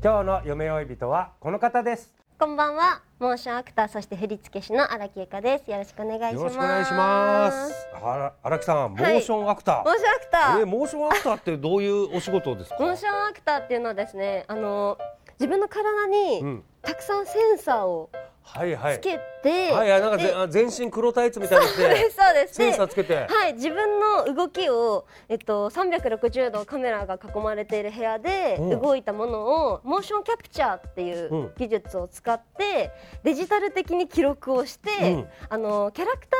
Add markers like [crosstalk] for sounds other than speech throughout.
今日の夢追い人はこの方です。こんばんは、モーションアクターそして振付師の荒木由香です。よろしくお願いします。よろしくお願いします。荒木さんモーションアクター、モーションアクター、えーモーションアクターってどういうお仕事ですか？モーションアクターっていうのはですね、あの自分の体にうん。たくさんセンサーをはいはい。つけて、はいはいなんか全身黒タイツみたいにしそうですてそうです。センサーでつけて。はい、自分の動きを、えっと、360度カメラが囲まれている部屋でうん。動いたものをモーションキャプチャーっていううん。技術を使ってデジタル的に記録をして、うん。あのキャラクタ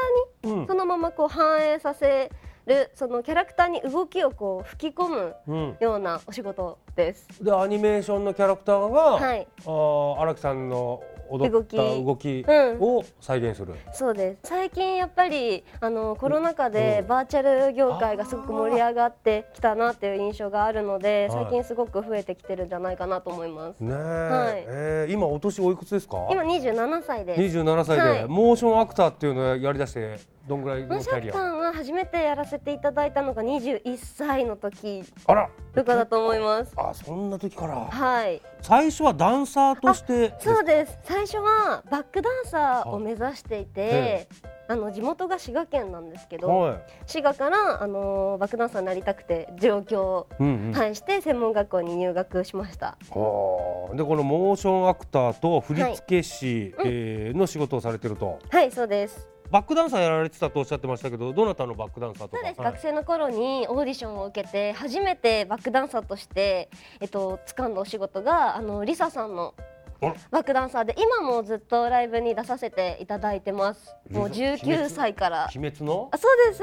ーにうん。そのままこう反映させるそのキャラクターに動きをこう吹き込むうん。ようなお仕事です。でアニメーションのキャラクターが、はい。あー荒木さんの踊った動動きうん。を再現する、そうです。最近やっぱりあのコロナ禍でバーチャル業界がすごく盛り上がってきたなっていう印象があるのではい。最近すごく増えてきてるんじゃないかなと思います。ねえ、はい。えー今お年おいくつですか？今27歳です。27歳で、はい。モーションアクターっていうのをやりだしてどんぐらいモーシのキャリア？ャンさんは初めてやらせていただいたのが21歳の時あら。とかだと思います。あそんな時から。はい。最初はダンサーとしてそうです。最初はバックダンサーを目指していてあの地元が滋賀県なんですけど、はい。滋賀からあのバックダンサーになりたくて上京、うんうん。はい、して専門学校に入学しました。はあでこのモーションアクターと振付師、えーの仕事をされてると。はいそうですバックダンサーやられてたとおっしゃってましたけどどなたのバックダンサーとか？そうです、はい。学生の頃にオーディションを受けて初めてバックダンサーとして、えっと掴んだお仕事があのリサさんのバックダンサーで今もずっとライブに出させていただいてます。もうリサ19歳から。鬼滅の？あそうです。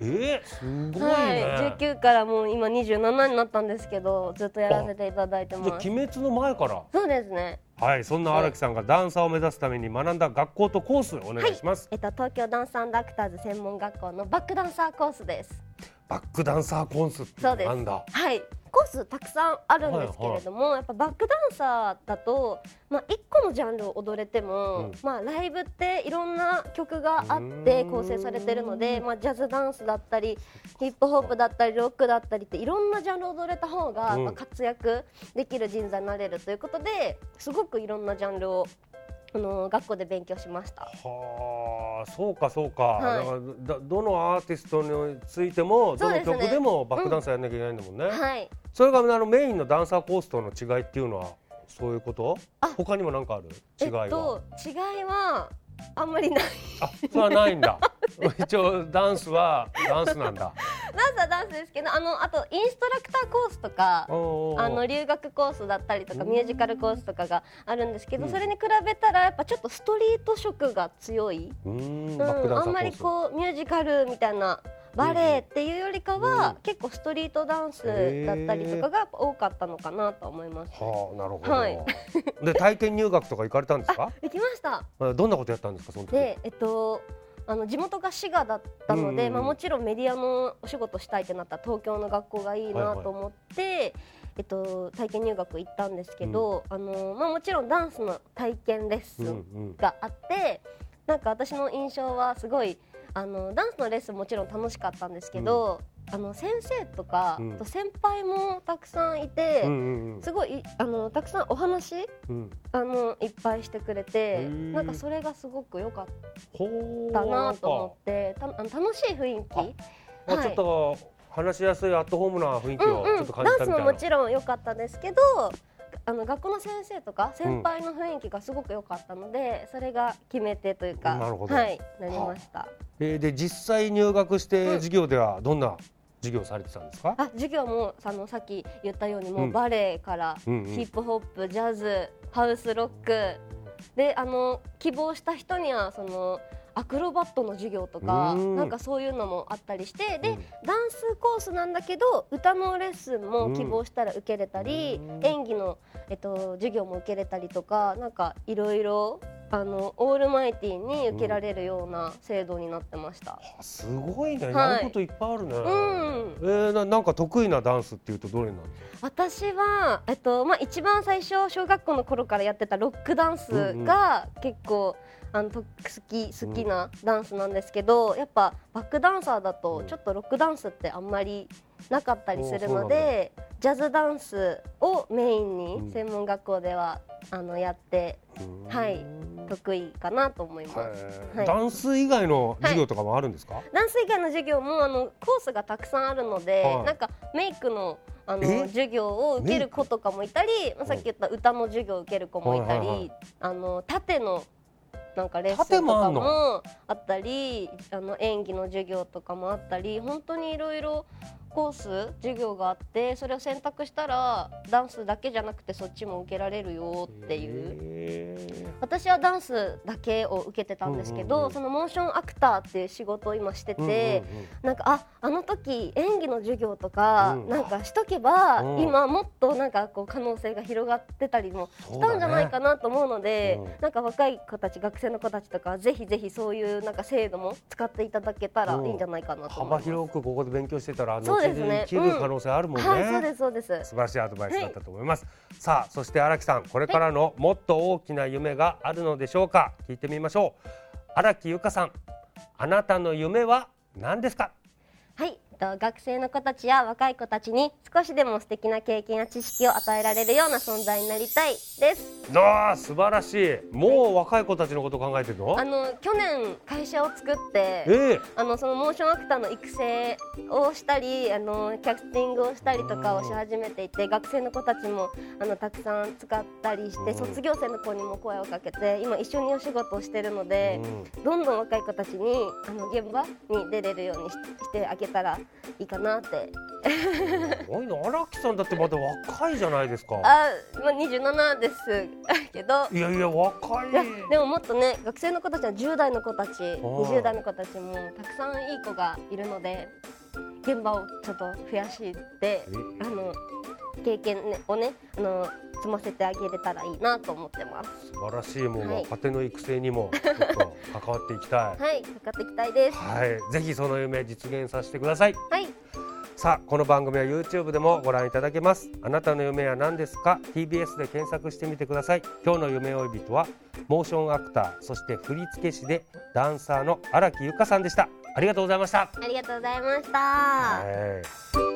えー、すごいね、はい、19からもう今27になったんですけどずっとやらせていただいてます。あ鬼滅の前から？そうですねはいそんな荒木さんがダンサーを目指すために学んだ学校とコースお願いします、えっと東京ダンスアクターズ専門学校のバックダンサーコースです。バックダンサーコースってなんだ。はいコースたくさんあるんですけれども、やっぱバックダンサーだと、まあ、1個のジャンルを踊れても、うん。まあ、ライブっていろんな曲があってうん。構成されてるので、まあ、ジャズダンスだったりヒップホップだったりロックだったりっていろんなジャンルを踊れた方がうん。やっぱ活躍できる人材になれるということですごくいろんなジャンルをあの学校で勉強しました。はあそうかそうか、はい。だからだどのアーティストについてもどの曲でもバックダンサーやんなきゃいけないんだもんね、はいそれがあのメインのダンサーコースとの違いっていうのはそういうこと？あ。他にも何かある？違いは、えっと、違いはあんまりない。あそれはないんだ。[laughs] 一応ダンスはダンスなんだ。ダンスはダンスですけどあのあとインストラクターコースとかあの留学コースだったりとかミュージカルコースとかがあるんですけど、うん。それに比べたらやっぱちょっとストリート色が強い、うーん。うん、あんまりこうミュージカルみたいなバレエっていうよりかは、うん結構ストリートダンスだったりとかが多かったのかなと思います。はあなるほど、はい。で体験入学とか行かれたんですか？[laughs] 行きました。あどんなことやったんですかその時？で、えっと、あの地元が滋賀だったので、うんまあ、もちろんメディアのお仕事したいってなったら東京の学校がいいなと思って、えっと、体験入学行ったんですけど、あのまあ、もちろんダンスの体験レッスうんうンん。があって、なんか私の印象はすごいあのダンスのレッスンもちろん楽しかったんですけど、あの先生とか、と先輩もたくさんいて、うんうんうん。すごいあのたくさんお話うん。あのいっぱいしてくれてー。なんかそれがすごく良かったなと思ってたあの楽しい雰囲気。はいまあちょっと話しやすいアットホームな雰囲気をちょっと感じダンスもたみたいな。もちろん良かったですけどあの学校の先生とか先輩の雰囲気がすごく良かったので、それが決め手というかはいなりました。えーで実際入学して授業ではどんな授業をされてたんですか、あ授業もあのさっき言ったようにもううん。バレエからうんうん。ヒップホップ、ジャズハウスロック。であの希望した人にはそのアクロバットの授業とかうん。なんかそういうのもあったりしてで、うん。ダンスコースなんだけど歌のレッスンも希望したら受けれたり、うん。演技の、えっと、授業も受けれたりとかなんかいろいろあのオールマイティーに受けられるような制度になってました。あすごいね、はい。やることいっぱいあるね、うん。えー、ななんか得意なダンスっていうとどれなん私は、えっとまあ、一番最初小学校の頃からやってたロックダンスが結構、あのと好き好きなダンスなんですけど、やっぱバックダンサーだとちょっとロックダンスってあんまりなかったりするのでジャズダンスをメインうん。に専門学校ではあのやってはい得意かなと思います。はい。ダンス以外の授業とかもあるんですか、ダンス以外の授業もあのコースがたくさんあるので、はい。なんかメイクのあのえ？授業を受ける子とかもいたり、まあ、さっき言った歌の授業を受ける子もいたり、はいはいはい。あの縦のなんかレッス縦ンとかもあったりあの演技の授業とかもあったり本当にいろいろコース授業があってそれを選択したらダンスだけじゃなくてそっちも受けられるよっていう。へ私はダンスだけを受けてたんですけど、うんうんうん。そのモーションアクターっていう仕事を今してて、ーなんかああの時演技の授業とか、うん。なんかしとけば、うん。今もっとなんかこう可能性が広がってたりもしたんじゃないかなと思うのでうん。なんか若い子たち学生の子たちとかはぜひぜひそういうなんか制度も使っていただけたらいいんじゃないかなと思い幅ます。広くここで勉強してたら後そうですね。に生きる可能性あるもんね、はい、そうですそうです。素晴らしいアドバイスだったと思います、さあそして荒木さんこれからのもっと大きな夢があるのでしょうか。聞いてみましょう。荒木由香さんあなたの夢は何ですか？と学生の子たちや若い子たちに少しでも素敵な経験や知識を与えられるような存在になりたいです。ああ素晴らしい。もう若い子たちのこと考えてるの？あの去年会社を作ってええ。あのそのモーションアクターの育成をしたりあのキャスティングをしたりとかをし始めていて学生の子たちもあのたくさん使ったりしてうん。卒業生の子にも声をかけて今一緒にお仕事をしてるのでどんどん若い子たちにあの現場に出れるようにししてあげたらいいかなって。荒木さんだってまだ若いじゃないですか。あ、まあ、27ですけど。いやいや若い。でももっとね学生の子たちは10代の子たち20代の子たちもたくさんいい子がいるので現場をちょっと増やしてあの経験、ね、をねあの積ませてあげれたらいいなと思ってます。素晴らしいもうはい。若手の育成にも [laughs] ちょっと関わっていきたい。はい、かかっていきたいです。はい。ぜひその夢実現させてください。はい、さあこの番組は YouTube でもご覧いただけます。あなたの夢は何ですか？TBS で検索してみてください。今日の夢追い人はモーションアクターそして振付師でダンサーの荒木由香さんでした。ありがとうございました。ありがとうございました。